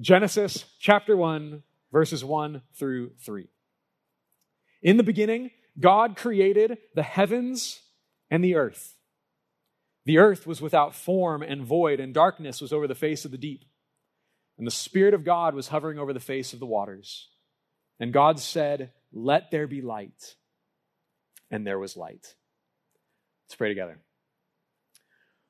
Genesis chapter 1, verses 1 through 3. In the beginning, God created the heavens and the earth. The earth was without form and void, and darkness was over the face of the deep. And the Spirit of God was hovering over the face of the waters. And God said, Let there be light. And there was light. Let's pray together.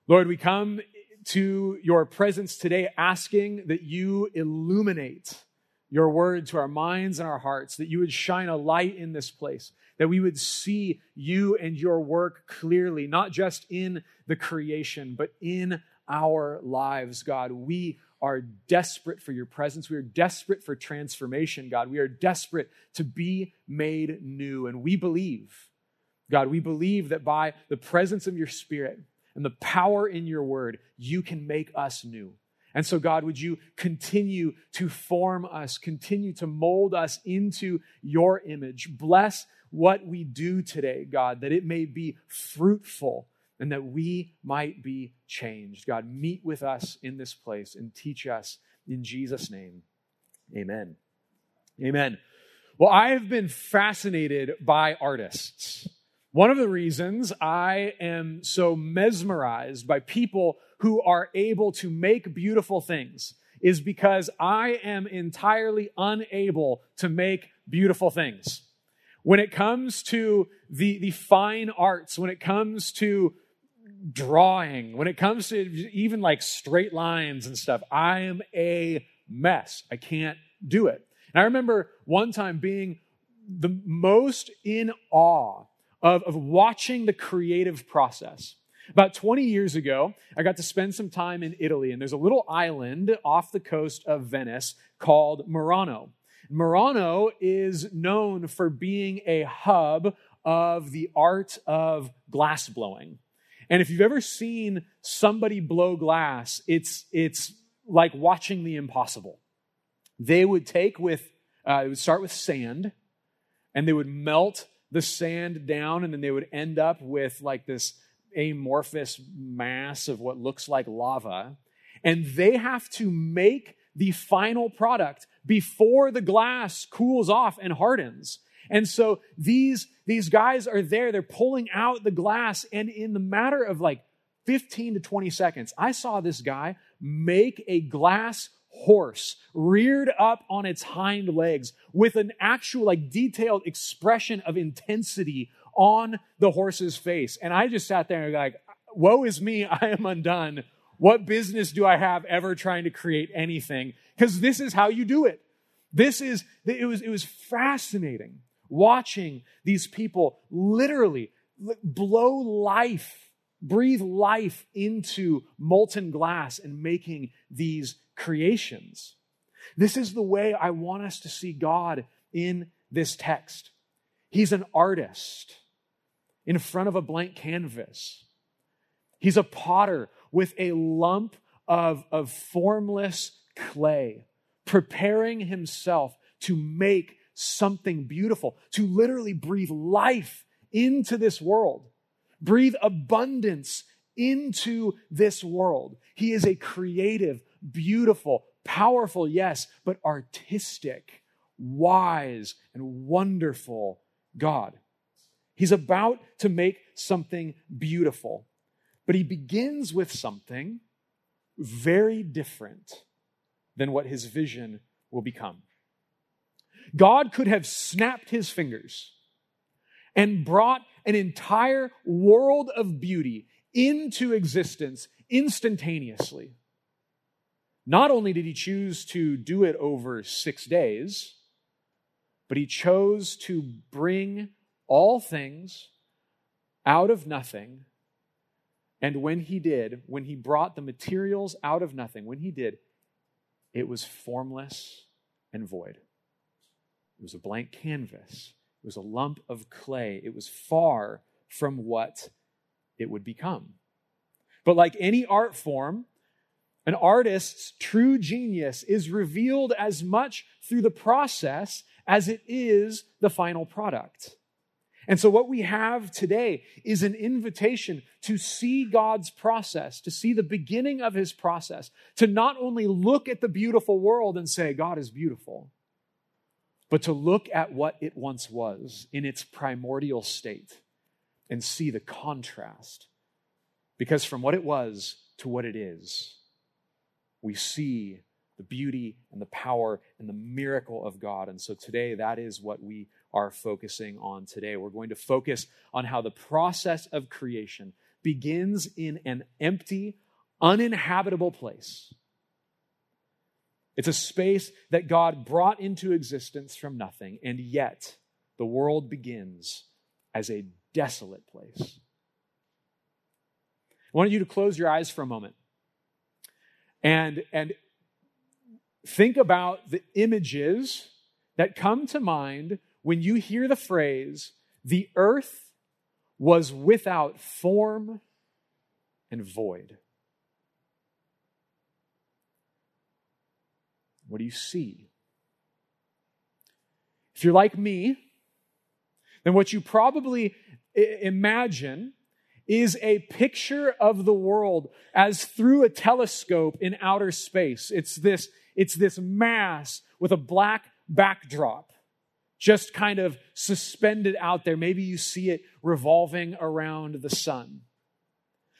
Lord, we come to your presence today asking that you illuminate your word to our minds and our hearts, that you would shine a light in this place, that we would see you and your work clearly, not just in the creation, but in our lives, God. We are desperate for your presence. We are desperate for transformation, God. We are desperate to be made new. And we believe, God, we believe that by the presence of your Spirit, and the power in your word, you can make us new. And so, God, would you continue to form us, continue to mold us into your image? Bless what we do today, God, that it may be fruitful and that we might be changed. God, meet with us in this place and teach us in Jesus' name. Amen. Amen. Well, I have been fascinated by artists. One of the reasons I am so mesmerized by people who are able to make beautiful things is because I am entirely unable to make beautiful things. When it comes to the, the fine arts, when it comes to drawing, when it comes to even like straight lines and stuff, I am a mess. I can't do it. And I remember one time being the most in awe of, of watching the creative process. About 20 years ago, I got to spend some time in Italy, and there's a little island off the coast of Venice called Murano. Murano is known for being a hub of the art of glass blowing. And if you've ever seen somebody blow glass, it's, it's like watching the impossible. They would take with, uh, it would start with sand, and they would melt the sand down, and then they would end up with like this amorphous mass of what looks like lava. And they have to make the final product before the glass cools off and hardens. And so these, these guys are there, they're pulling out the glass, and in the matter of like 15 to 20 seconds, I saw this guy make a glass horse reared up on its hind legs with an actual like detailed expression of intensity on the horse's face. And i just sat there and like woe is me i am undone. What business do i have ever trying to create anything? Because this is how you do it. This is it was it was fascinating watching these people literally blow life breathe life into molten glass and making these creations. This is the way I want us to see God in this text. He's an artist in front of a blank canvas. He's a potter with a lump of, of formless clay, preparing himself to make something beautiful, to literally breathe life into this world, breathe abundance into this world. He is a creative, beautiful, powerful, yes, but artistic, wise, and wonderful God. He's about to make something beautiful, but he begins with something very different than what his vision will become. God could have snapped his fingers and brought an entire world of beauty into existence instantaneously. Not only did he choose to do it over six days, but he chose to bring all things out of nothing. And when he did, when he brought the materials out of nothing, when he did, it was formless and void. It was a blank canvas, it was a lump of clay. It was far from what it would become. But like any art form, an artist's true genius is revealed as much through the process as it is the final product. And so, what we have today is an invitation to see God's process, to see the beginning of his process, to not only look at the beautiful world and say, God is beautiful, but to look at what it once was in its primordial state and see the contrast. Because from what it was to what it is, we see the beauty and the power and the miracle of God. And so today, that is what we are focusing on today. We're going to focus on how the process of creation begins in an empty, uninhabitable place. It's a space that God brought into existence from nothing, and yet the world begins as a desolate place. I want you to close your eyes for a moment and, and think about the images that come to mind when you hear the phrase, the earth was without form and void. What do you see? If you're like me, then what you probably imagine is a picture of the world as through a telescope in outer space. It's this, it's this mass with a black backdrop just kind of suspended out there. Maybe you see it revolving around the sun.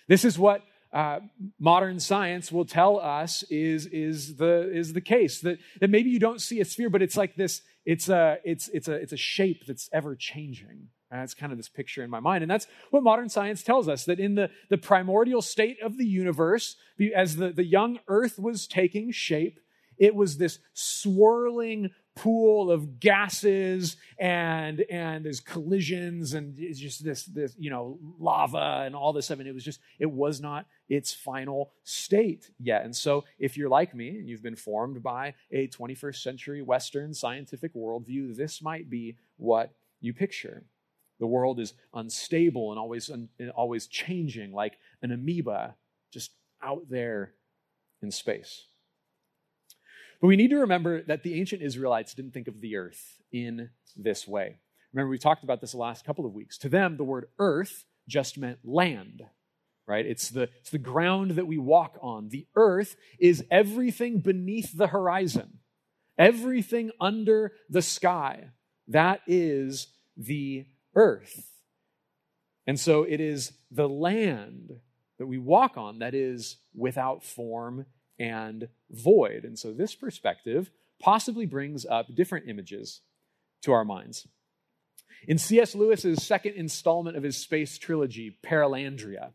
This is what uh, modern science will tell us is, is, the, is the case that, that maybe you don't see a sphere, but it's like this it's a, it's, it's a, it's a shape that's ever changing. That's kind of this picture in my mind. And that's what modern science tells us that in the, the primordial state of the universe, as the, the young earth was taking shape, it was this swirling pool of gases and and there's collisions and it's just this this you know lava and all this stuff. And it was just it was not its final state yet. And so if you're like me and you've been formed by a 21st century western scientific worldview this might be what you picture the world is unstable and always always changing like an amoeba just out there in space but we need to remember that the ancient Israelites didn't think of the earth in this way. Remember, we talked about this the last couple of weeks. To them, the word earth just meant land, right? It's the, it's the ground that we walk on. The earth is everything beneath the horizon, everything under the sky. That is the earth. And so it is the land that we walk on that is without form and void. And so this perspective possibly brings up different images to our minds. In C.S. Lewis's second installment of his space trilogy, Perelandria,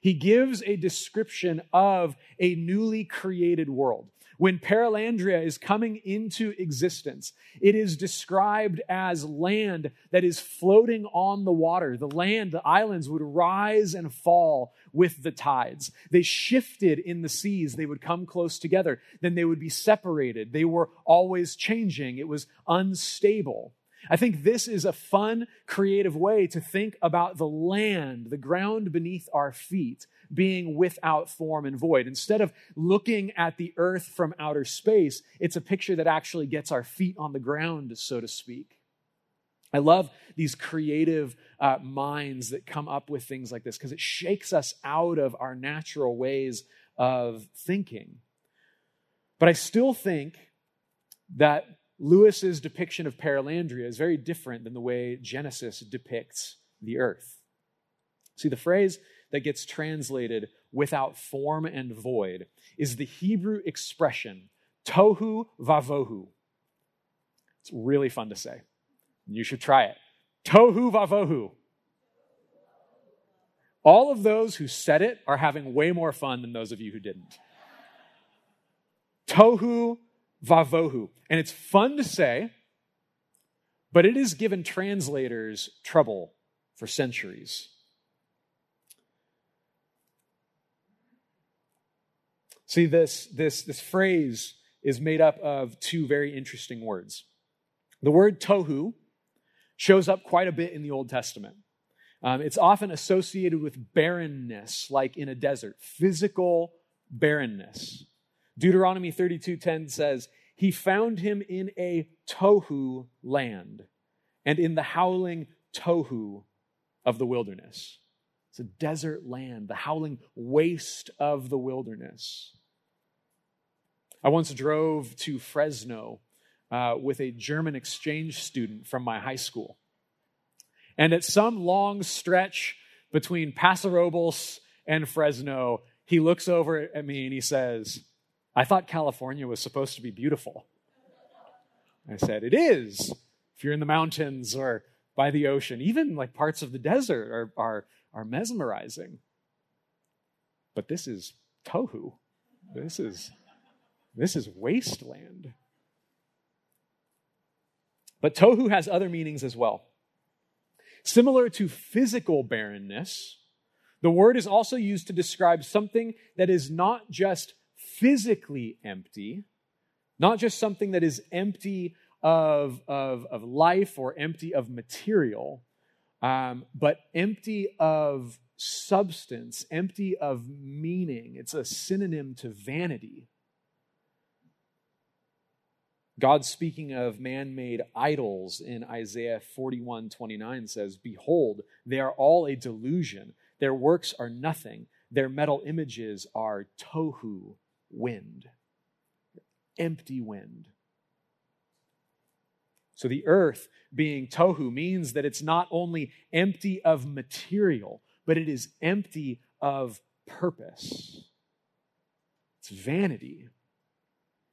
he gives a description of a newly created world. When Perelandria is coming into existence, it is described as land that is floating on the water. The land, the islands would rise and fall with the tides. They shifted in the seas. They would come close together. Then they would be separated. They were always changing. It was unstable. I think this is a fun, creative way to think about the land, the ground beneath our feet, being without form and void. Instead of looking at the earth from outer space, it's a picture that actually gets our feet on the ground, so to speak. I love these creative uh, minds that come up with things like this because it shakes us out of our natural ways of thinking. But I still think that Lewis's depiction of Perelandria is very different than the way Genesis depicts the earth. See, the phrase that gets translated without form and void is the Hebrew expression tohu vavohu. It's really fun to say. You should try it. Tohu vavohu. All of those who said it are having way more fun than those of you who didn't. Tohu vavohu. And it's fun to say, but it has given translators trouble for centuries. See, this, this, this phrase is made up of two very interesting words. The word tohu shows up quite a bit in the Old Testament. Um, it's often associated with barrenness, like in a desert, physical barrenness. Deuteronomy 32:10 says, "He found him in a tohu land, and in the howling tohu of the wilderness. It's a desert land, the howling waste of the wilderness. I once drove to Fresno uh, with a German exchange student from my high school. And at some long stretch between Paso Robles and Fresno, he looks over at me and he says, I thought California was supposed to be beautiful. I said, It is. If you're in the mountains or by the ocean, even like parts of the desert are, are, are mesmerizing. But this is tohu. This is, this is wasteland. But tohu has other meanings as well. Similar to physical barrenness, the word is also used to describe something that is not just physically empty, not just something that is empty of, of, of life or empty of material, um, but empty of substance, empty of meaning. It's a synonym to vanity. God speaking of man made idols in Isaiah 41 29 says, Behold, they are all a delusion. Their works are nothing. Their metal images are tohu, wind, empty wind. So the earth being tohu means that it's not only empty of material, but it is empty of purpose. It's vanity.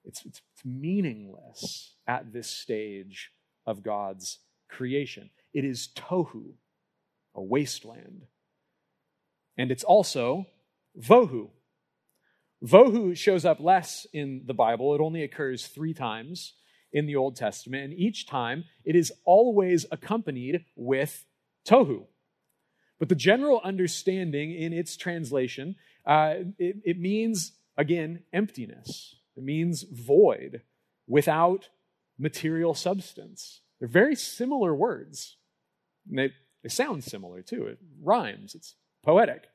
It's, it's, it's meaningless at this stage of God's creation. It is tohu, a wasteland. And it's also vohu. Vohu shows up less in the Bible. It only occurs three times in the Old Testament, and each time it is always accompanied with tohu. But the general understanding in its translation, uh, it, it means, again, emptiness. It means void, without material substance. They're very similar words. And they, they sound similar too. It rhymes, it's poetic.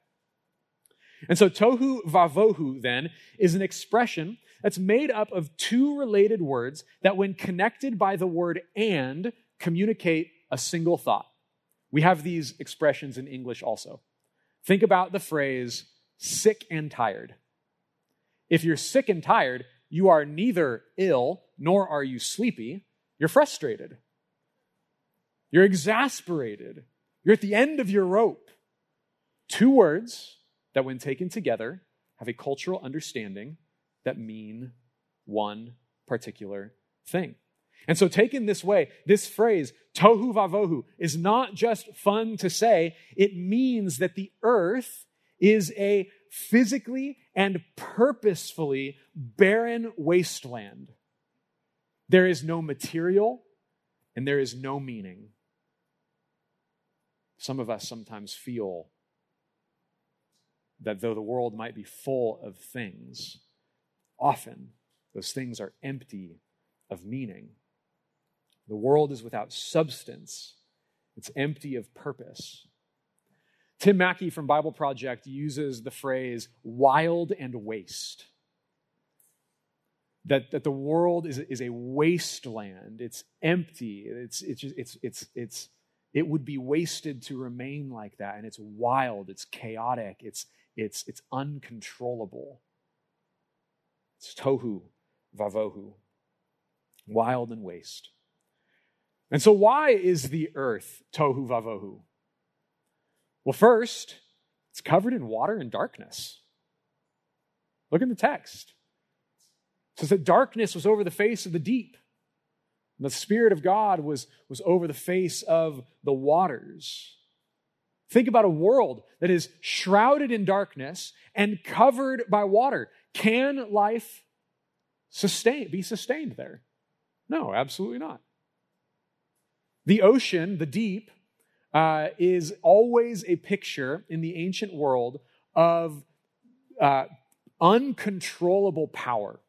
And so tohu vavohu then is an expression that's made up of two related words that, when connected by the word and, communicate a single thought. We have these expressions in English also. Think about the phrase sick and tired. If you're sick and tired, you are neither ill nor are you sleepy. You're frustrated. You're exasperated. You're at the end of your rope. Two words that, when taken together, have a cultural understanding that mean one particular thing. And so, taken this way, this phrase, tohu vavohu, is not just fun to say. It means that the earth is a physically and purposefully barren wasteland. There is no material and there is no meaning. Some of us sometimes feel that though the world might be full of things, often those things are empty of meaning. The world is without substance, it's empty of purpose. Tim Mackie from Bible Project uses the phrase wild and waste. That, that the world is, is a wasteland. It's empty. It's, it's, it's, it's, it's, it would be wasted to remain like that. And it's wild. It's chaotic. It's, it's, it's uncontrollable. It's tohu vavohu, wild and waste. And so, why is the earth tohu vavohu? Well, first, it's covered in water and darkness. Look in the text. It says that darkness was over the face of the deep. And The Spirit of God was, was over the face of the waters. Think about a world that is shrouded in darkness and covered by water. Can life sustain, be sustained there? No, absolutely not. The ocean, the deep, uh, is always a picture in the ancient world of uh, uncontrollable power.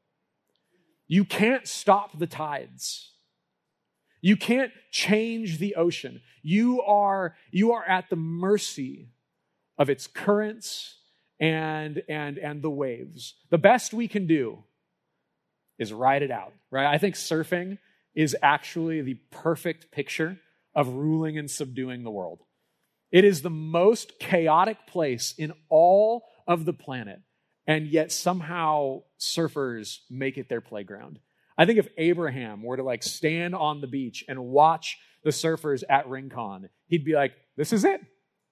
You can't stop the tides. You can't change the ocean. You are, you are at the mercy of its currents and, and, and the waves. The best we can do is ride it out, right? I think surfing is actually the perfect picture of ruling and subduing the world. It is the most chaotic place in all of the planet, and yet somehow surfers make it their playground. I think if Abraham were to like stand on the beach and watch the surfers at Rincon, he'd be like, This is it.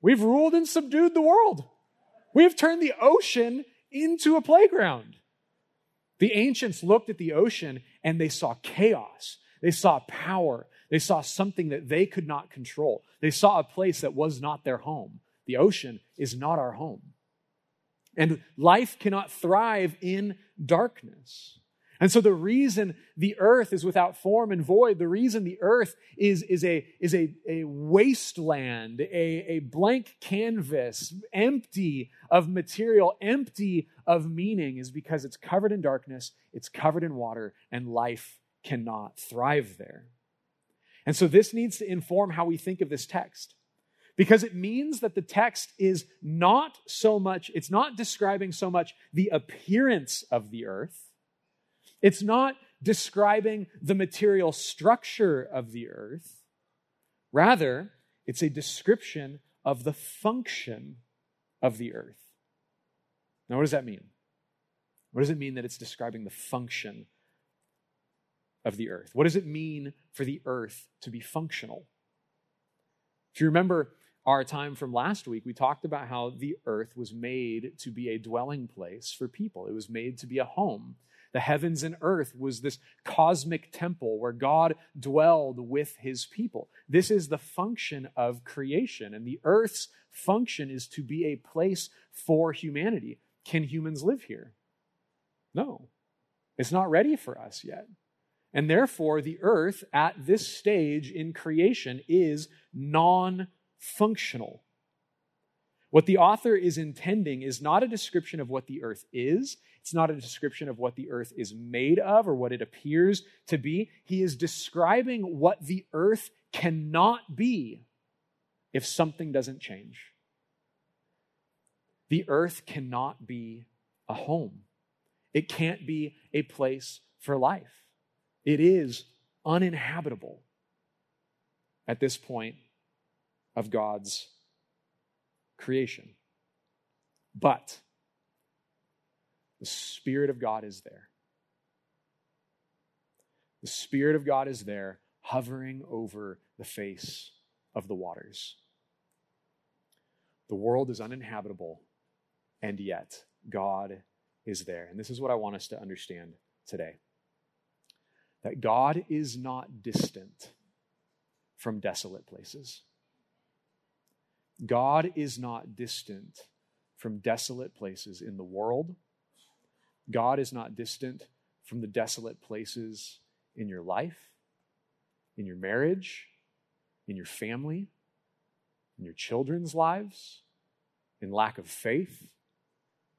We've ruled and subdued the world. We have turned the ocean into a playground. The ancients looked at the ocean and they saw chaos. They saw power. They saw something that they could not control. They saw a place that was not their home. The ocean is not our home. And life cannot thrive in darkness. And so the reason the earth is without form and void, the reason the earth is, is, a, is a, a wasteland, a, a blank canvas, empty of material, empty of meaning, is because it's covered in darkness, it's covered in water, and life cannot thrive there. And so this needs to inform how we think of this text. Because it means that the text is not so much, it's not describing so much the appearance of the earth it's not describing the material structure of the earth. Rather, it's a description of the function of the earth. Now, what does that mean? What does it mean that it's describing the function of the earth? What does it mean for the earth to be functional? If you remember our time from last week, we talked about how the earth was made to be a dwelling place for people, it was made to be a home. The heavens and earth was this cosmic temple where God dwelled with his people. This is the function of creation, and the earth's function is to be a place for humanity. Can humans live here? No, it's not ready for us yet. And therefore, the earth at this stage in creation is non functional. What the author is intending is not a description of what the earth is, it's not a description of what the earth is made of or what it appears to be. He is describing what the earth cannot be if something doesn't change. The earth cannot be a home, it can't be a place for life. It is uninhabitable at this point of God's creation. But the Spirit of God is there. The Spirit of God is there, hovering over the face of the waters. The world is uninhabitable, and yet God is there. And this is what I want us to understand today that God is not distant from desolate places. God is not distant from desolate places in the world God is not distant from the desolate places in your life, in your marriage, in your family, in your children's lives, in lack of faith.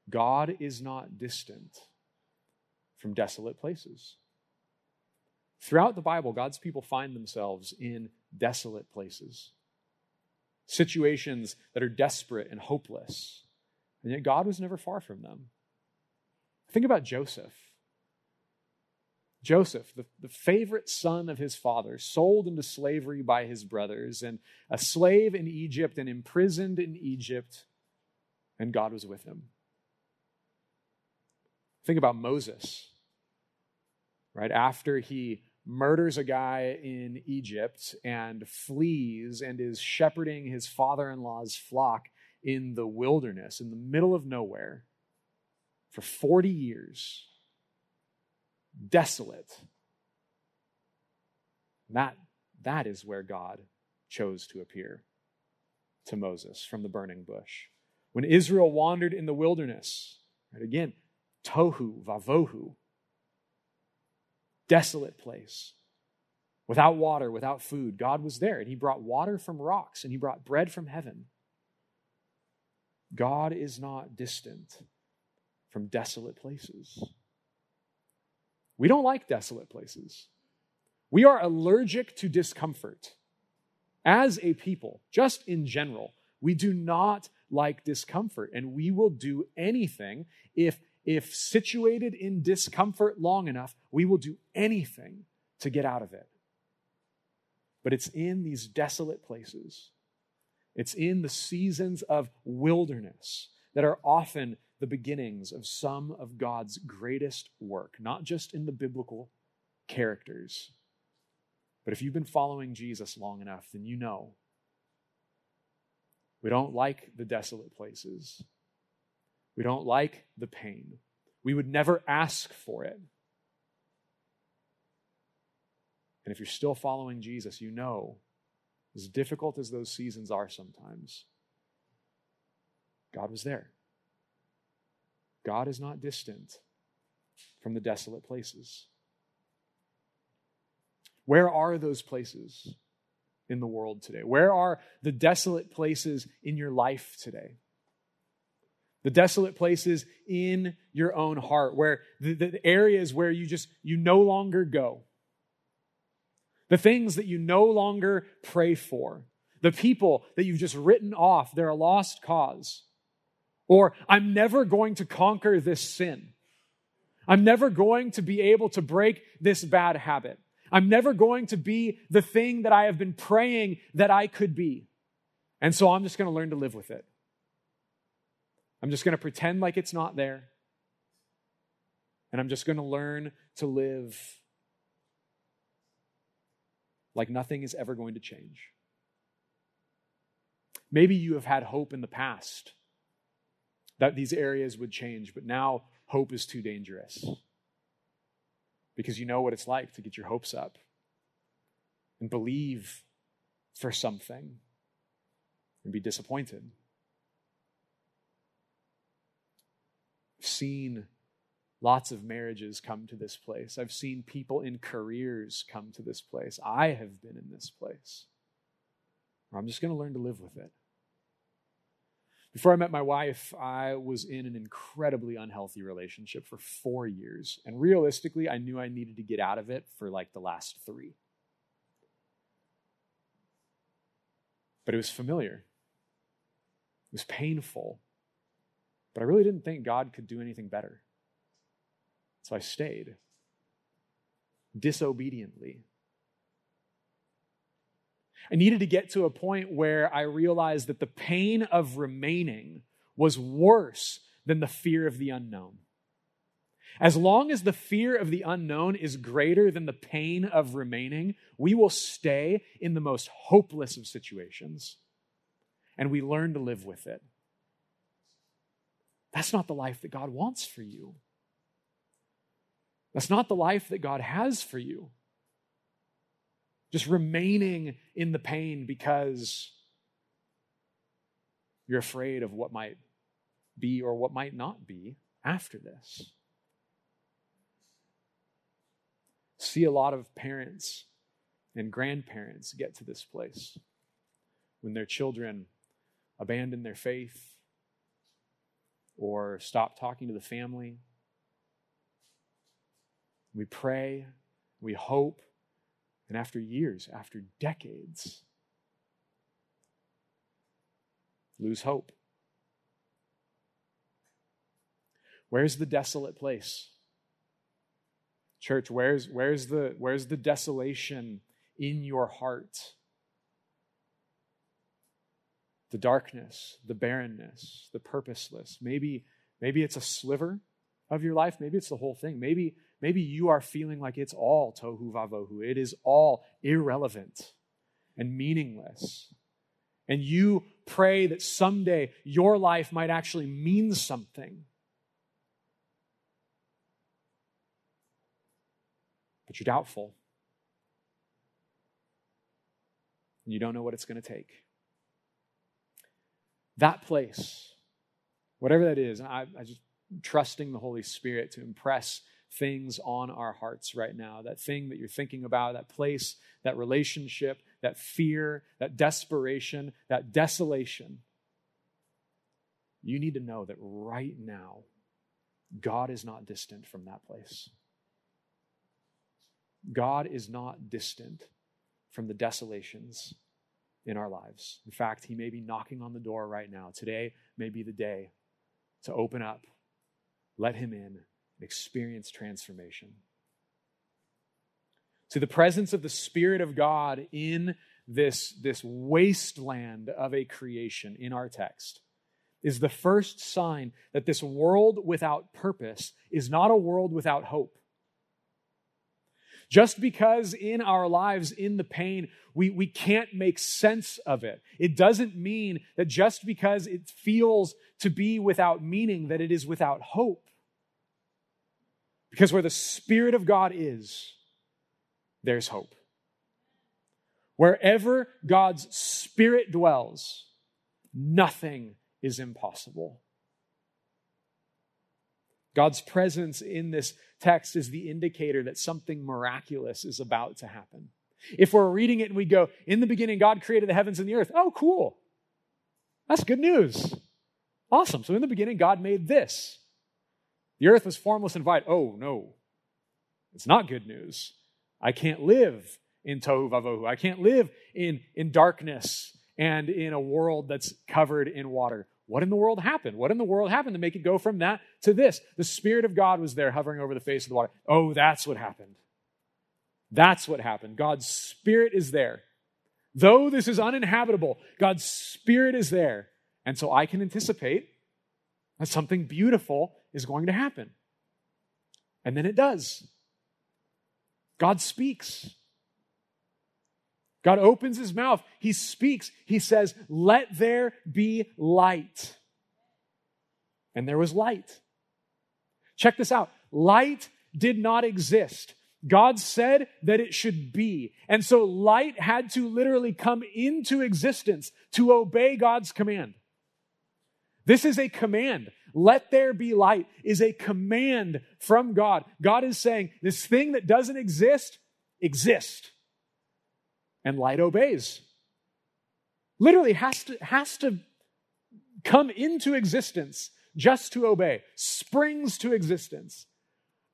God is not distant from desolate places. Throughout the Bible, God's people find themselves in desolate places, situations that are desperate and hopeless. And yet, God was never far from them. Think about Joseph. Joseph, the, the favorite son of his father, sold into slavery by his brothers, and a slave in Egypt and imprisoned in Egypt, and God was with him. Think about Moses, right? After he murders a guy in Egypt and flees and is shepherding his father in law's flock in the wilderness, in the middle of nowhere for 40 years, desolate. That, that is where God chose to appear to Moses from the burning bush. When Israel wandered in the wilderness, right, again, tohu, vavohu, desolate place, without water, without food, God was there, and He brought water from rocks, and He brought bread from heaven. God is not distant from desolate places. We don't like desolate places. We are allergic to discomfort. As a people, just in general, we do not like discomfort, and we will do anything if, if situated in discomfort long enough, we will do anything to get out of it. But it's in these desolate places, it's in the seasons of wilderness that are often the beginnings of some of God's greatest work, not just in the biblical characters. But if you've been following Jesus long enough, then you know we don't like the desolate places. We don't like the pain. We would never ask for it. And if you're still following Jesus, you know, as difficult as those seasons are sometimes, God was there. God is not distant from the desolate places. Where are those places in the world today? Where are the desolate places in your life today? The desolate places in your own heart, where the, the areas where you just, you no longer go. The things that you no longer pray for. The people that you've just written off, they're a lost cause. Or, I'm never going to conquer this sin. I'm never going to be able to break this bad habit. I'm never going to be the thing that I have been praying that I could be. And so I'm just going to learn to live with it. I'm just going to pretend like it's not there. And I'm just going to learn to live like nothing is ever going to change. Maybe you have had hope in the past that these areas would change, but now hope is too dangerous because you know what it's like to get your hopes up and believe for something and be disappointed. Seen lots of marriages come to this place. I've seen people in careers come to this place. I have been in this place. I'm just going to learn to live with it. Before I met my wife, I was in an incredibly unhealthy relationship for four years. And realistically, I knew I needed to get out of it for like the last three. But it was familiar, it was painful. But I really didn't think God could do anything better. So I stayed disobediently. I needed to get to a point where I realized that the pain of remaining was worse than the fear of the unknown. As long as the fear of the unknown is greater than the pain of remaining, we will stay in the most hopeless of situations and we learn to live with it. That's not the life that God wants for you. That's not the life that God has for you just remaining in the pain because you're afraid of what might be or what might not be after this. See a lot of parents and grandparents get to this place when their children abandon their faith or stop talking to the family. We pray, we hope, and after years, after decades, lose hope. Where's the desolate place? Church, where's, where's, the, where's the desolation in your heart? The darkness, the barrenness, the purposeless. Maybe, maybe it's a sliver of your life. Maybe it's the whole thing. Maybe, Maybe you are feeling like it's all tohu vavohu. It is all irrelevant and meaningless. And you pray that someday your life might actually mean something. But you're doubtful. You don't know what it's going to take. That place, whatever that is, I, I just trusting the Holy Spirit to impress things on our hearts right now. That thing that you're thinking about, that place, that relationship, that fear, that desperation, that desolation. You need to know that right now, God is not distant from that place. God is not distant from the desolations in our lives. In fact, He may be knocking on the door right now. Today may be the day to open up, let Him in, and experience transformation. to the presence of the Spirit of God in this, this wasteland of a creation in our text is the first sign that this world without purpose is not a world without hope. Just because in our lives, in the pain, we, we can't make sense of it, it doesn't mean that just because it feels to be without meaning, that it is without hope. Because where the Spirit of God is, there's hope. Wherever God's Spirit dwells, nothing is impossible. God's presence in this text is the indicator that something miraculous is about to happen. If we're reading it and we go, in the beginning, God created the heavens and the earth, oh, cool. That's good news. Awesome. So in the beginning, God made this. The earth was formless and void. Oh, no. It's not good news. I can't live in tohu vavohu. I can't live in, in darkness and in a world that's covered in water. What in the world happened? What in the world happened to make it go from that to this? The Spirit of God was there hovering over the face of the water. Oh, that's what happened. That's what happened. God's Spirit is there. Though this is uninhabitable, God's Spirit is there. And so I can anticipate that something beautiful is going to happen. And then it does. God speaks. God opens his mouth. He speaks. He says, Let there be light. And there was light. Check this out light did not exist. God said that it should be. And so light had to literally come into existence to obey God's command. This is a command. Let there be light is a command from God. God is saying, this thing that doesn't exist, exist. And light obeys. Literally has to, has to come into existence just to obey, springs to existence.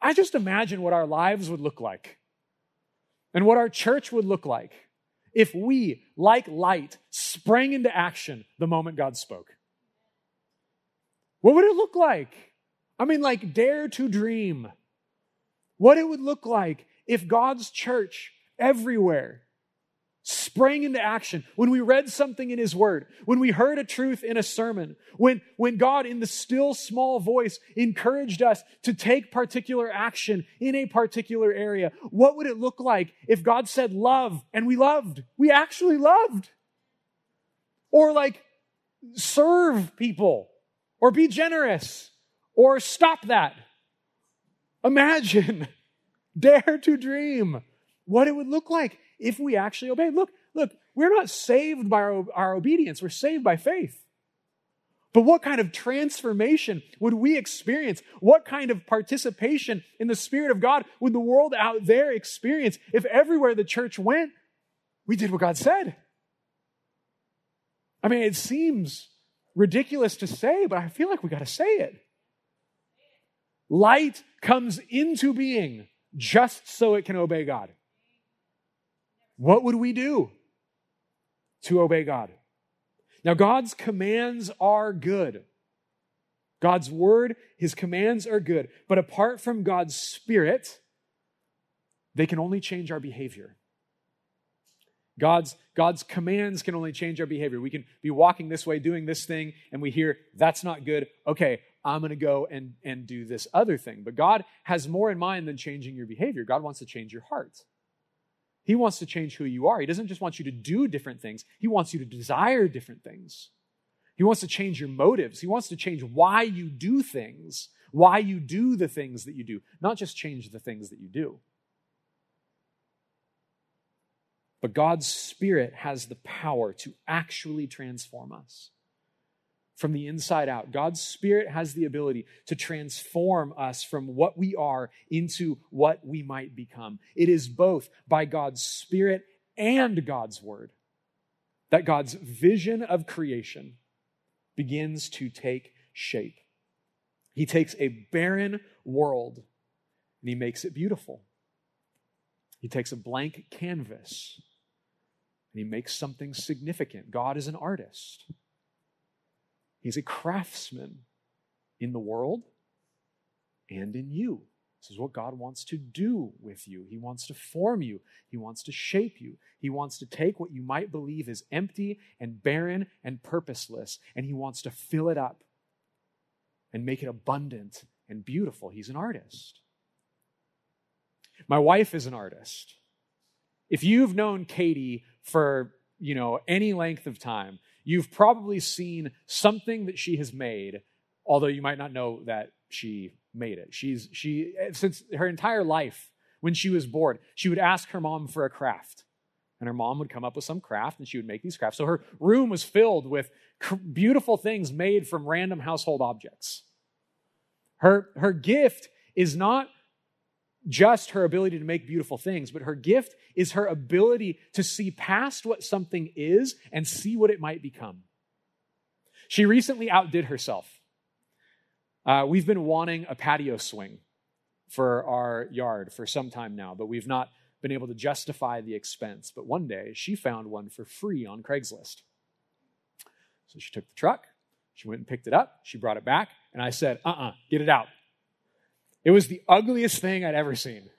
I just imagine what our lives would look like and what our church would look like if we, like light, sprang into action the moment God spoke. What would it look like? I mean, like, dare to dream. What it would look like if God's church everywhere sprang into action. When we read something in his word when we heard a truth in a sermon when when god in the still small voice encouraged us to take particular action in a particular area what would it look like if god said love and we loved? We actually loved. Or like serve people or be generous or stop that. Imagine, dare to dream what it would look like if we actually obey. Look, look, we're not saved by our, our obedience, we're saved by faith. But what kind of transformation would we experience? What kind of participation in the Spirit of God would the world out there experience if everywhere the church went, we did what God said? I mean, it seems ridiculous to say, but I feel like we got to say it. Light comes into being just so it can obey God. What would we do to obey God? Now, God's commands are good. God's word, his commands are good. But apart from God's spirit, they can only change our behavior. God's, God's commands can only change our behavior. We can be walking this way, doing this thing, and we hear, that's not good. Okay, I'm going to go and, and do this other thing. But God has more in mind than changing your behavior. God wants to change your heart. He wants to change who you are. He doesn't just want you to do different things, He wants you to desire different things. He wants to change your motives. He wants to change why you do things, why you do the things that you do, not just change the things that you do. But God's Spirit has the power to actually transform us from the inside out. God's Spirit has the ability to transform us from what we are into what we might become. It is both by God's Spirit and God's Word that God's vision of creation begins to take shape. He takes a barren world and he makes it beautiful. He takes a blank canvas and he makes something significant. God is an artist, he's a craftsman in the world and in you, This is what God wants to do with you. He wants to form you, He wants to shape you. He wants to take what you might believe is empty and barren and purposeless, and He wants to fill it up and make it abundant and beautiful. He's an artist. My wife is an artist. If you've known Katie for, you know, any length of time, you've probably seen something that she has made, although you might not know that she made it. She's she since her entire life when she was bored, she would ask her mom for a craft. And her mom would come up with some craft and she would make these crafts. So her room was filled with beautiful things made from random household objects. Her, her gift is not just her ability to make beautiful things, but her gift is her ability to see past what something is and see what it might become. She recently outdid herself. Uh, we've been wanting a patio swing for our yard for some time now, but we've not been able to justify the expense. But one day she found one for free on Craigslist. So she took the truck, she went and picked it up, she brought it back, and I said, uh uh-uh, uh, get it out. It was the ugliest thing I'd ever seen.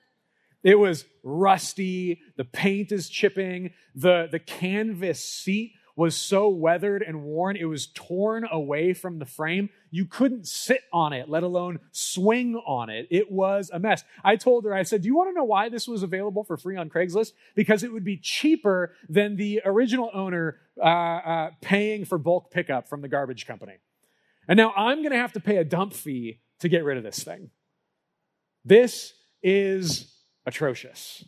It was rusty, the paint is chipping, the, the canvas seat was so weathered and worn, it was torn away from the frame. You couldn't sit on it, let alone swing on it. It was a mess. I told her, I said, Do you want to know why this was available for free on Craigslist? Because it would be cheaper than the original owner uh, uh, paying for bulk pickup from the garbage company. And now I'm going to have to pay a dump fee to get rid of this thing. This is atrocious.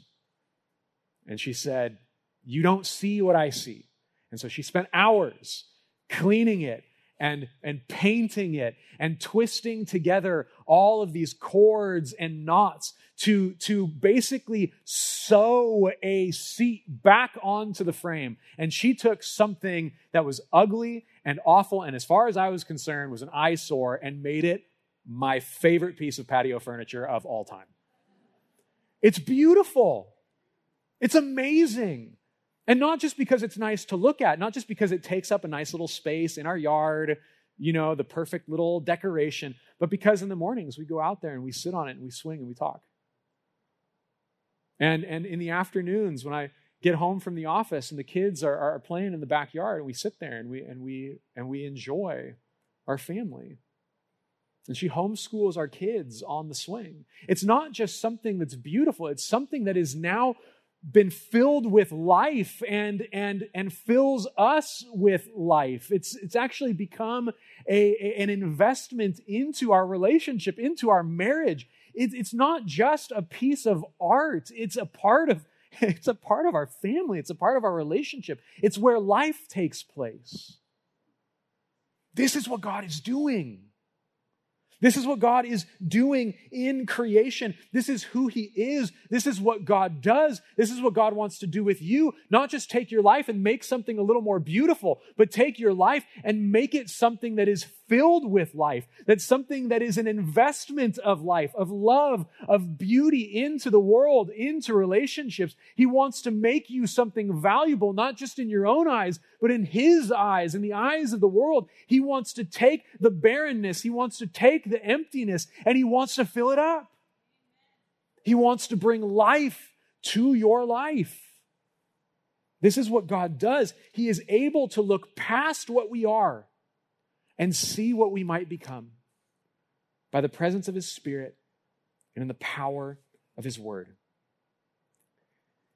And she said, You don't see what I see. And so she spent hours cleaning it and, and painting it and twisting together all of these cords and knots to, to basically sew a seat back onto the frame. And she took something that was ugly and awful, and as far as I was concerned, was an eyesore, and made it my favorite piece of patio furniture of all time. It's beautiful. It's amazing. And not just because it's nice to look at, not just because it takes up a nice little space in our yard, you know, the perfect little decoration, but because in the mornings we go out there and we sit on it and we swing and we talk. And, and in the afternoons when I get home from the office and the kids are, are playing in the backyard and we sit there and we, and, we, and we enjoy our family. And she homeschools our kids on the swing. It's not just something that's beautiful, it's something that is now been filled with life and and and fills us with life. It's it's actually become a, a an investment into our relationship into our marriage. It, it's not just a piece of art. It's a part of it's a part of our family. It's a part of our relationship. It's where life takes place. This is what god is doing this is what God is doing in creation. This is who He is. This is what God does. This is what God wants to do with you. Not just take your life and make something a little more beautiful, but take your life and make it something that is filled with life. That's something that is an investment of life, of love, of beauty into the world, into relationships. He wants to make you something valuable, not just in your own eyes, but in His eyes, in the eyes of the world. He wants to take the barrenness. He wants to take the emptiness and he wants to fill it up. He wants to bring life to your life. This is what God does. He is able to look past what we are and see what we might become by the presence of His Spirit and in the power of His Word.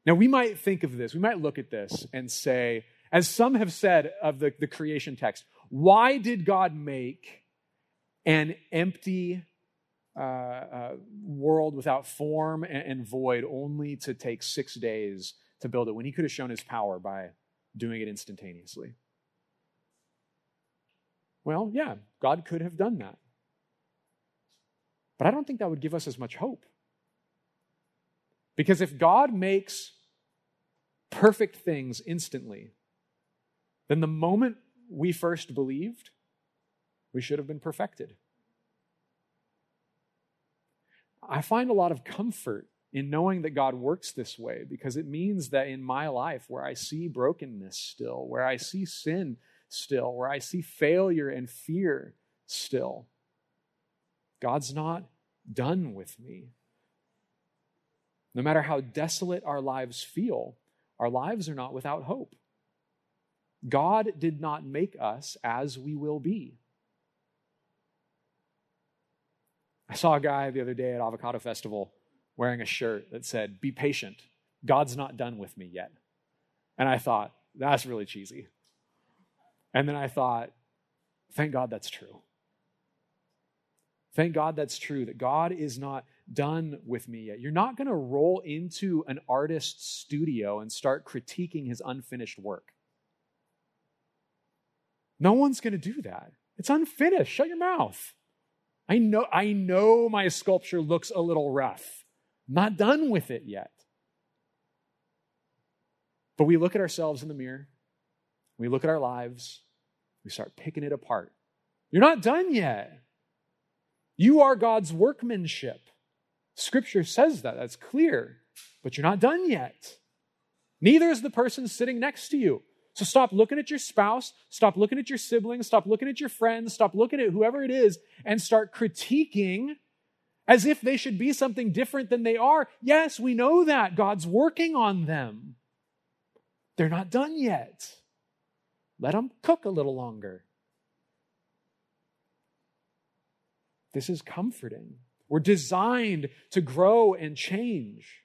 Now, we might think of this, we might look at this and say, as some have said of the, the creation text, why did God make an empty uh, uh, world without form and, and void, only to take six days to build it when he could have shown his power by doing it instantaneously. Well, yeah, God could have done that. But I don't think that would give us as much hope. Because if God makes perfect things instantly, then the moment we first believed, we should have been perfected. I find a lot of comfort in knowing that God works this way because it means that in my life, where I see brokenness still, where I see sin still, where I see failure and fear still, God's not done with me. No matter how desolate our lives feel, our lives are not without hope. God did not make us as we will be. I saw a guy the other day at Avocado Festival wearing a shirt that said, Be patient. God's not done with me yet. And I thought, That's really cheesy. And then I thought, Thank God that's true. Thank God that's true, that God is not done with me yet. You're not going to roll into an artist's studio and start critiquing his unfinished work. No one's going to do that. It's unfinished. Shut your mouth. I know, I know my sculpture looks a little rough. I'm not done with it yet. But we look at ourselves in the mirror, we look at our lives, we start picking it apart. You're not done yet. You are God's workmanship. Scripture says that. That's clear. But you're not done yet. Neither is the person sitting next to you. So stop looking at your spouse, stop looking at your siblings, stop looking at your friends, stop looking at whoever it is, and start critiquing as if they should be something different than they are. Yes, we know that. God's working on them. They're not done yet. Let them cook a little longer. This is comforting. We're designed to grow and change.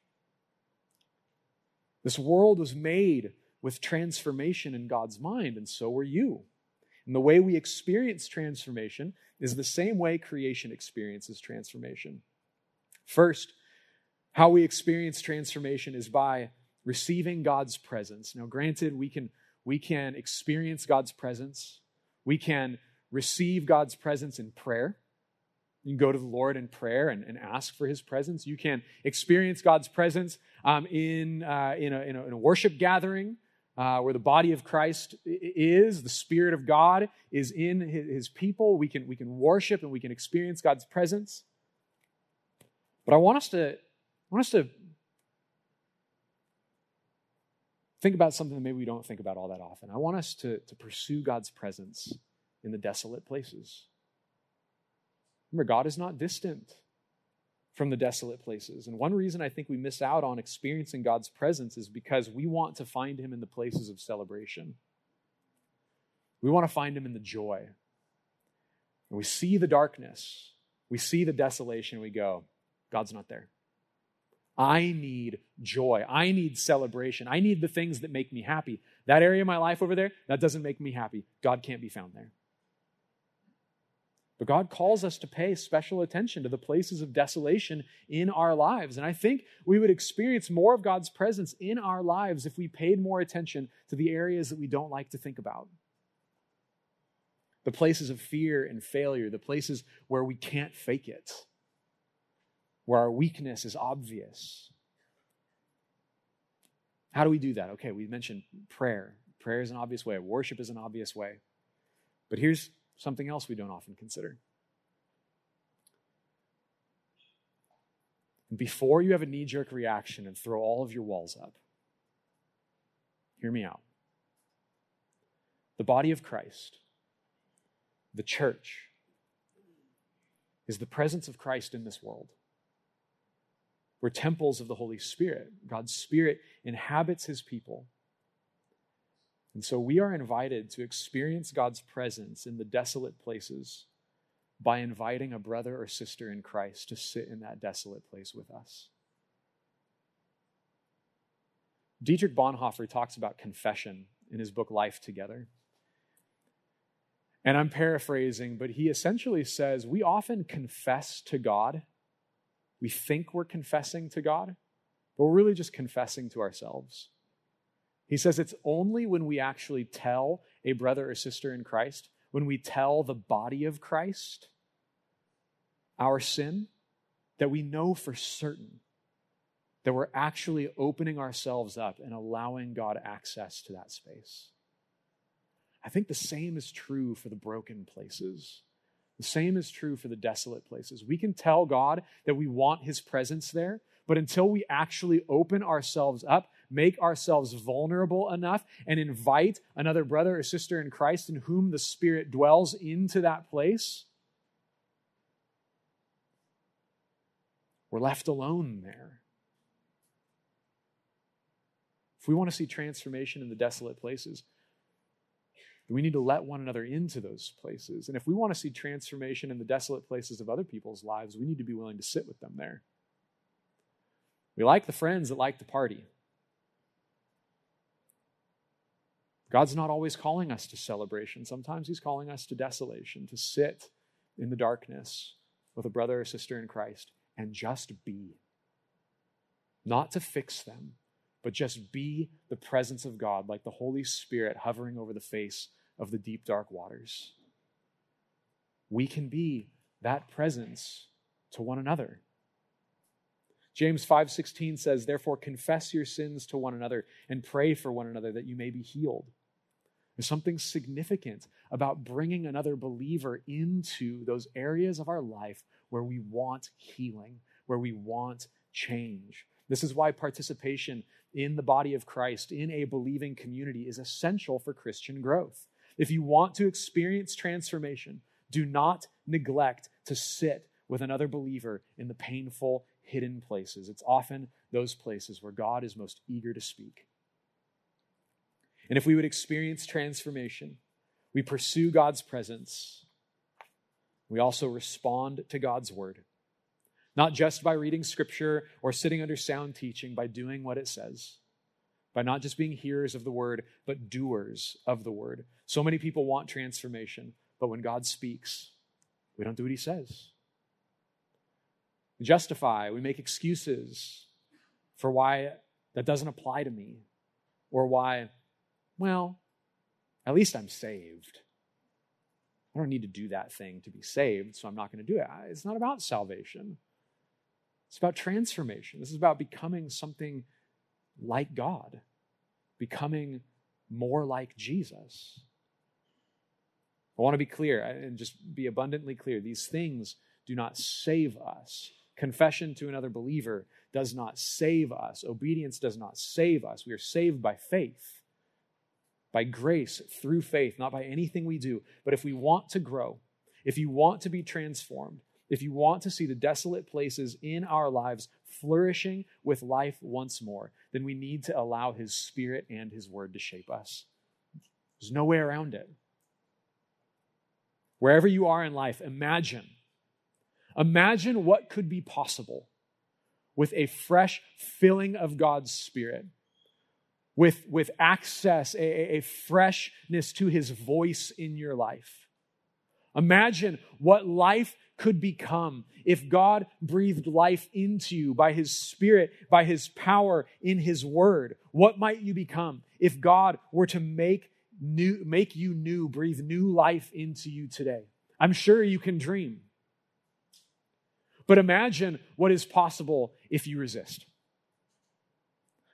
This world was made with transformation in God's mind, and so are you. And the way we experience transformation is the same way creation experiences transformation. First, how we experience transformation is by receiving God's presence. Now, granted, we can, we can experience God's presence, we can receive God's presence in prayer. You can go to the Lord in prayer and, and ask for his presence. You can experience God's presence um, in, uh, in, a, in, a, in, a, worship gathering uh, where the body of Christ is, the Spirit of God is in his, people. We can, we can worship and we can experience God's presence. But I want us to, want us to think about something that maybe we don't think about all that often. I want us to, to pursue God's presence in the desolate places. Remember, God is not distant from the desolate places. And one reason I think we miss out on experiencing God's presence is because we want to find Him in the places of celebration. We want to find Him in the joy. And we see the darkness, we see the desolation, we go, God's not there. I need joy. I need celebration. I need the things that make me happy. That area of my life over there, that doesn't make me happy. God can't be found there. But God calls us to pay special attention to the places of desolation in our lives. And I think we would experience more of God's presence in our lives if we paid more attention to the areas that we don't like to think about. The places of fear and failure, the places where we can't fake it, where our weakness is obvious. How do we do that? Okay, we mentioned prayer. Prayer is an obvious way, worship is an obvious way. But here's something else we don't often consider. And Before you have a knee jerk reaction and throw all of your walls up, hear me out. The body of Christ, the church, is the presence of Christ in this world. We're temples of the Holy Spirit. God's Spirit inhabits his people. And so we are invited to experience God's presence in the desolate places by inviting a brother or sister in Christ to sit in that desolate place with us. Dietrich Bonhoeffer talks about confession in his book Life Together. And I'm paraphrasing, but he essentially says we often confess to God. We think we're confessing to God, but we're really just confessing to ourselves. He says it's only when we actually tell a brother or sister in Christ, when we tell the body of Christ our sin, that we know for certain that we're actually opening ourselves up and allowing God access to that space. I think the same is true for the broken places. The same is true for the desolate places. We can tell God that we want his presence there, but until we actually open ourselves up, make ourselves vulnerable enough, and invite another brother or sister in Christ in whom the Spirit dwells into that place, we're left alone there. if we want to see transformation in the desolate places, we need to let one another into those places. And if we want to see transformation in the desolate places of other people's lives, we need to be willing to sit with them there. We like the friends that like to party. God's not always calling us to celebration. Sometimes He's calling us to desolation, to sit in the darkness with a brother or sister in Christ and just be. Not to fix them, but just be the presence of God, like the Holy Spirit hovering over the face of the deep, dark waters. We can be that presence to one another. James 5:16 says, "Therefore confess your sins to one another and pray for one another that you may be healed." There's something significant about bringing another believer into those areas of our life where we want healing, where we want change. This is why participation in the body of Christ, in a believing community, is essential for Christian growth. If you want to experience transformation, do not neglect to sit with another believer in the painful, hidden places. It's often those places where God is most eager to speak. And if we would experience transformation, we pursue God's presence. We also respond to God's word, not just by reading scripture or sitting under sound teaching, by doing what it says by not just being hearers of the word, but doers of the word. So many people want transformation, but when God speaks, we don't do what he says. We justify, we make excuses for why that doesn't apply to me, or why, well, at least I'm saved. I don't need to do that thing to be saved, so I'm not going to do it. It's not about salvation. It's about transformation. This is about becoming something like God, becoming more like Jesus. I want to be clear and just be abundantly clear. These things do not save us. Confession to another believer does not save us. Obedience does not save us. We are saved by faith, by grace through faith, not by anything we do. But if we want to grow, if you want to be transformed, if you want to see the desolate places in our lives flourishing with life once more, then we need to allow His Spirit and His Word to shape us. There's no way around it. Wherever you are in life, imagine. Imagine what could be possible with a fresh filling of God's Spirit, with, with access, a, a freshness to His voice in your life. Imagine what life could become if God breathed life into you by His Spirit, by His power in His Word. What might you become if God were to make new, make you new, breathe new life into you today? I'm sure you can dream. But imagine what is possible if you resist.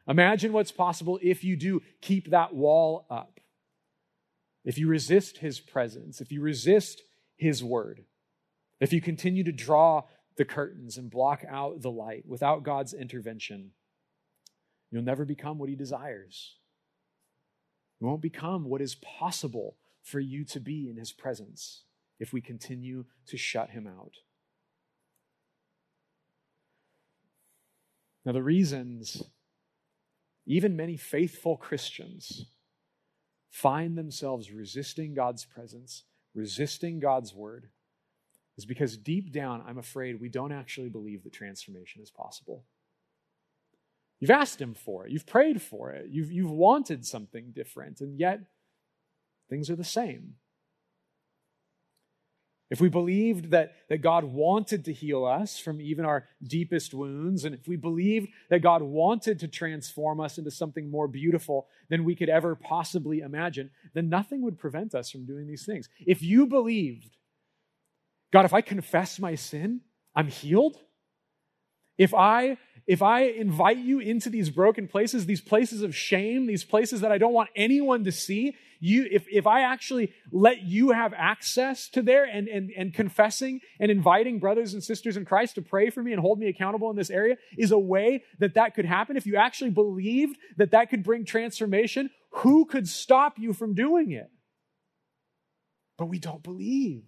Imagine what's possible if you do keep that wall up. If you resist his presence, if you resist his word. If you continue to draw the curtains and block out the light without God's intervention, you'll never become what He desires. You won't become what is possible for you to be in His presence if we continue to shut Him out. Now, the reasons even many faithful Christians find themselves resisting God's presence, resisting God's word, is because deep down, I'm afraid we don't actually believe that transformation is possible. You've asked Him for it, you've prayed for it, you've, you've wanted something different, and yet things are the same. If we believed that, that God wanted to heal us from even our deepest wounds, and if we believed that God wanted to transform us into something more beautiful than we could ever possibly imagine, then nothing would prevent us from doing these things. If you believed God, if I confess my sin, I'm healed. If I if I invite you into these broken places, these places of shame, these places that I don't want anyone to see, you if, if I actually let you have access to there and, and, and confessing and inviting brothers and sisters in Christ to pray for me and hold me accountable in this area is a way that that could happen. If you actually believed that that could bring transformation, who could stop you from doing it? But we don't believe.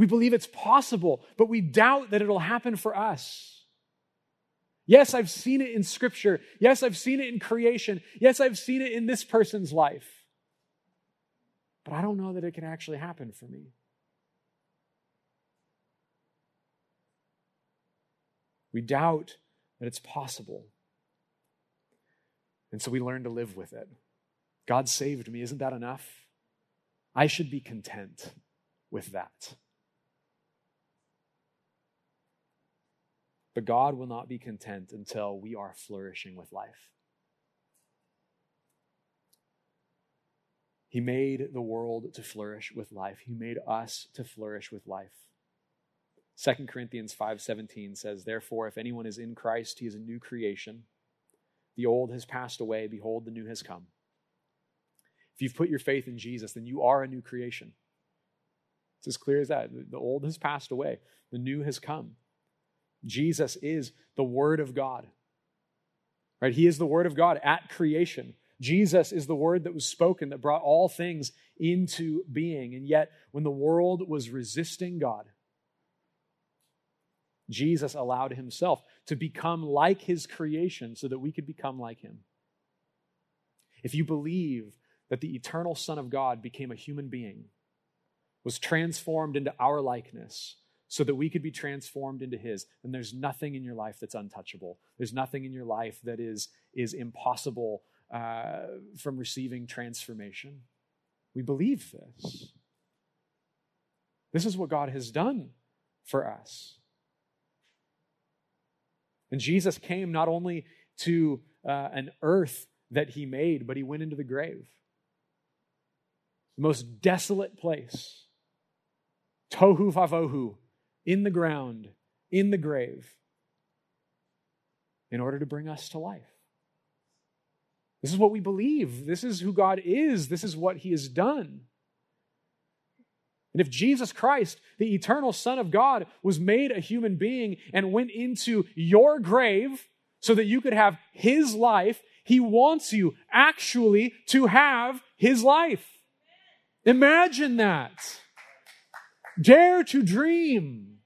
We believe it's possible, but we doubt that it'll happen for us. Yes, I've seen it in Scripture. Yes, I've seen it in creation. Yes, I've seen it in this person's life. But I don't know that it can actually happen for me. We doubt that it's possible. And so we learn to live with it. God saved me. Isn't that enough? I should be content with that. But God will not be content until we are flourishing with life. He made the world to flourish with life. He made us to flourish with life. 2 Corinthians 5:17 says, "Therefore if anyone is in Christ, he is a new creation. The old has passed away, behold the new has come." If you've put your faith in Jesus, then you are a new creation. It's as clear as that. The old has passed away, the new has come. Jesus is the Word of God. Right? He is the Word of God at creation. Jesus is the Word that was spoken that brought all things into being. And yet, when the world was resisting God, Jesus allowed himself to become like his creation so that we could become like him. If you believe that the eternal Son of God became a human being, was transformed into our likeness, so that we could be transformed into his. And there's nothing in your life that's untouchable. There's nothing in your life that is is impossible uh, from receiving transformation. We believe this. This is what god has done for us. And jesus came not only to uh, an earth that he made but he went into the grave. The most desolate place. Tohu vavohu in the ground, in the grave, in order to bring us to life. This is what we believe. This is who God is. This is what He has done. And if Jesus Christ, the eternal Son of God, was made a human being and went into your grave so that you could have His life, He wants you actually to have His life. Imagine that. Dare to dream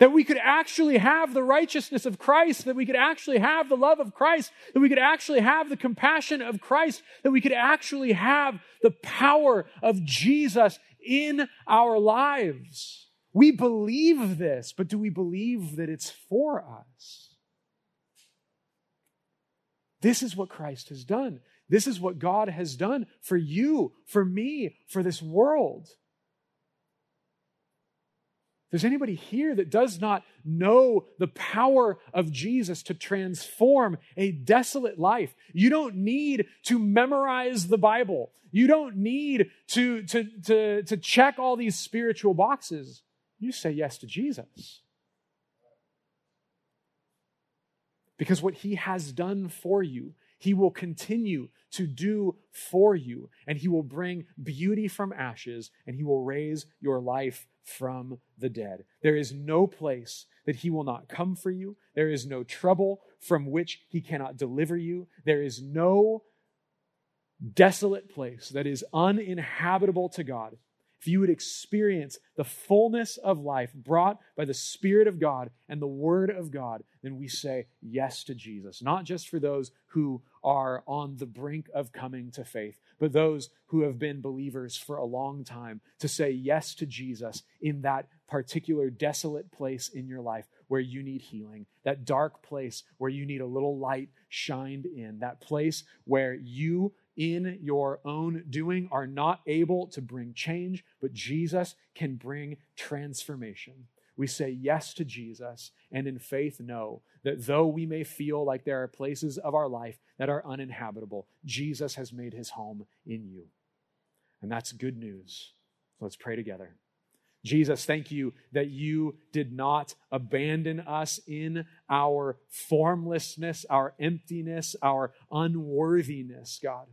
that we could actually have the righteousness of Christ, that we could actually have the love of Christ, that we could actually have the compassion of Christ, that we could actually have the power of Jesus in our lives. We believe this, but do we believe that it's for us? This is what Christ has done. This is what God has done for you, for me, for this world there's anybody here that does not know the power of Jesus to transform a desolate life, you don't need to memorize the Bible. You don't need to, to, to, to check all these spiritual boxes. You say yes to Jesus. Because what he has done for you, he will continue to do for you, and he will bring beauty from ashes, and he will raise your life from the dead. There is no place that he will not come for you. There is no trouble from which he cannot deliver you. There is no desolate place that is uninhabitable to God. If you would experience the fullness of life brought by the Spirit of God and the Word of God, then we say yes to Jesus. Not just for those who are on the brink of coming to faith, but those who have been believers for a long time to say yes to Jesus in that particular desolate place in your life where you need healing, that dark place where you need a little light shined in, that place where you in your own doing are not able to bring change, but Jesus can bring transformation. We say yes to Jesus and in faith know that though we may feel like there are places of our life that are uninhabitable, Jesus has made his home in you. And that's good news. So let's pray together. Jesus, thank you that you did not abandon us in our formlessness, our emptiness, our unworthiness, God.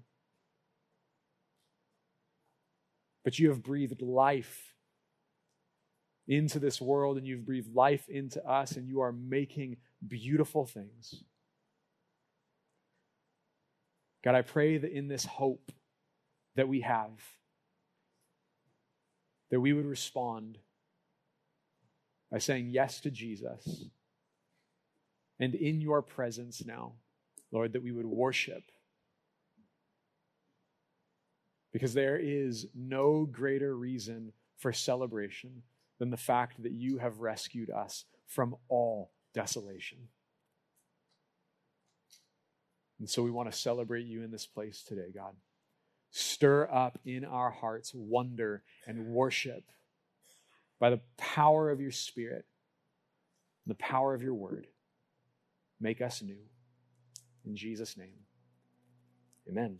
But you have breathed life into this world and you've breathed life into us and you are making beautiful things. God, I pray that in this hope that we have, that we would respond by saying yes to Jesus and in your presence now, Lord, that we would worship. Because there is no greater reason for celebration than the fact that you have rescued us from all desolation. And so we want to celebrate you in this place today, God. Stir up in our hearts wonder and worship by the power of your Spirit, the power of your word. Make us new. In Jesus' name, amen.